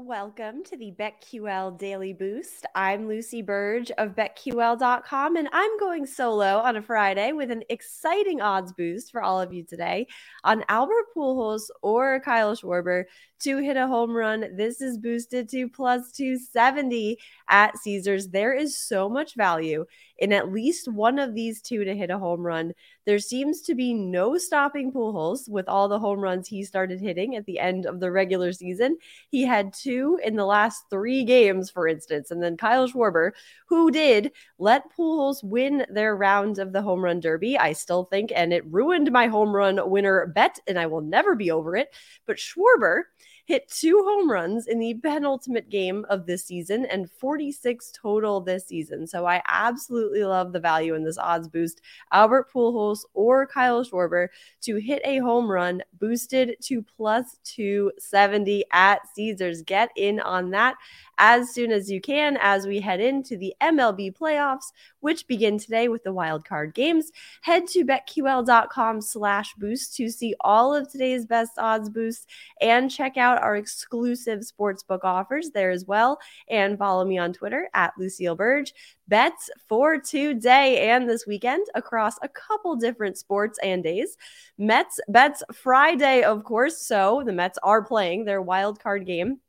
Welcome to the BetQL Daily Boost. I'm Lucy Burge of BetQL.com, and I'm going solo on a Friday with an exciting odds boost for all of you today on Albert Pujols or Kyle Schwarber to hit a home run. This is boosted to plus 270 at Caesars. There is so much value in at least one of these two to hit a home run. There seems to be no stopping Pujols with all the home runs he started hitting at the end of the regular season. He had two in the last three games, for instance. And then Kyle Schwarber, who did let Pujols win their round of the home run derby, I still think, and it ruined my home run winner bet, and I will never be over it. But Schwarber, hit two home runs in the penultimate game of this season and 46 total this season. So I absolutely love the value in this odds boost. Albert Pujols or Kyle Schwarber to hit a home run boosted to plus 270 at Caesars. Get in on that as soon as you can as we head into the MLB playoffs, which begin today with the wild card games. Head to betql.com slash boost to see all of today's best odds boosts and check out our exclusive sportsbook offers there as well. And follow me on Twitter at Lucille Burge. Bets for today and this weekend across a couple different sports and days. Mets bets Friday, of course. So the Mets are playing their wild card game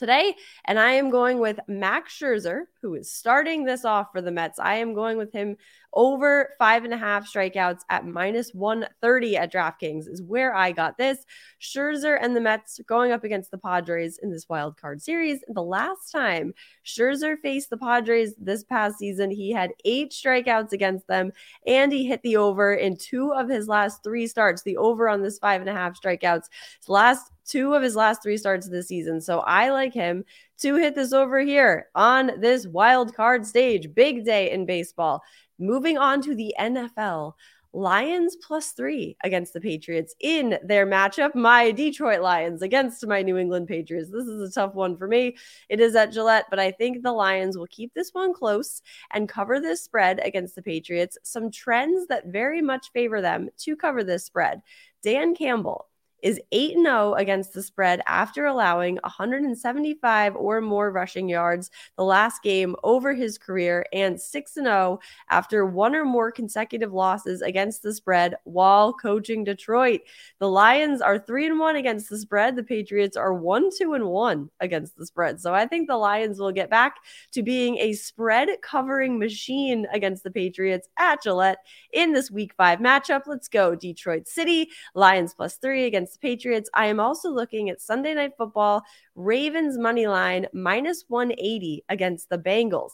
today. And I am going with Max Scherzer, who is starting this off for the Mets. I am going with him over five and a half strikeouts at minus 130 at DraftKings, is where I got this. Scherzer and the Mets going up against the Padres in this wild card series. The last time Scherzer faced the Padres this past season, he had eight strikeouts against them, and he hit the over in two of his last three starts. The over on this five and a half strikeouts. His last two of his last three starts of the season. So I like him to hit this over here on this wild card stage. Big day in baseball. Moving on to the NFL. Lions plus three against the Patriots in their matchup. My Detroit Lions against my New England Patriots. This is a tough one for me. It is at Gillette, but I think the Lions will keep this one close and cover this spread against the Patriots. Some trends that very much favor them to cover this spread. Dan Campbell is 8 0 against the spread after allowing 175 or more rushing yards the last game over his career and 6 0 after one or more consecutive losses against the spread while coaching Detroit. The Lions are 3 and 1 against the spread. The Patriots are 1 2 and 1 against the spread. So I think the Lions will get back to being a spread covering machine against the Patriots at Gillette in this week 5 matchup. Let's go Detroit City Lions plus 3 against the Patriots. I am also looking at Sunday Night Football, Ravens money line minus 180 against the Bengals.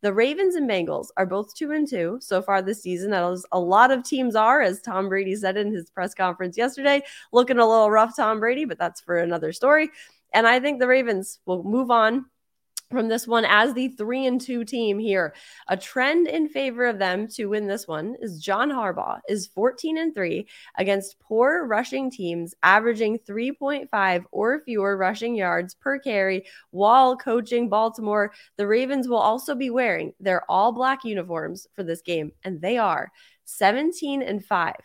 The Ravens and Bengals are both two and two so far this season, as a lot of teams are, as Tom Brady said in his press conference yesterday. Looking a little rough, Tom Brady, but that's for another story. And I think the Ravens will move on from this one as the three and two team here. A trend in favor of them to win this one is John Harbaugh is 14 and three against poor rushing teams, averaging 3.5 or fewer rushing yards per carry while coaching Baltimore. The Ravens will also be wearing their all black uniforms for this game, and they are 17 and five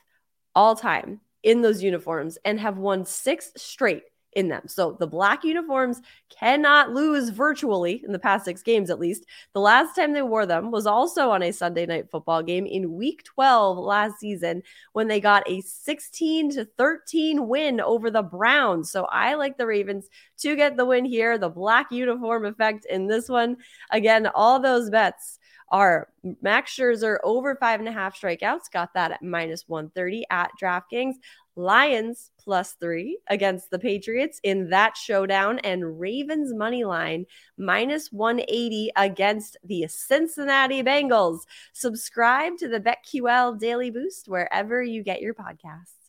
all time in those uniforms and have won six straight in them. So the black uniforms cannot lose virtually in the past six games, at least. The last time they wore them was also on a Sunday night football game in week 12 last season when they got a 16 to 13 win over the Browns. So I like the Ravens to get the win here. The black uniform effect in this one. Again, all those bets are Max Scherzer over five and a half strikeouts. Got that at minus 130 at DraftKings. Lions plus three against the Patriots in that showdown, and Ravens money line minus 180 against the Cincinnati Bengals. Subscribe to the BetQL Daily Boost wherever you get your podcasts.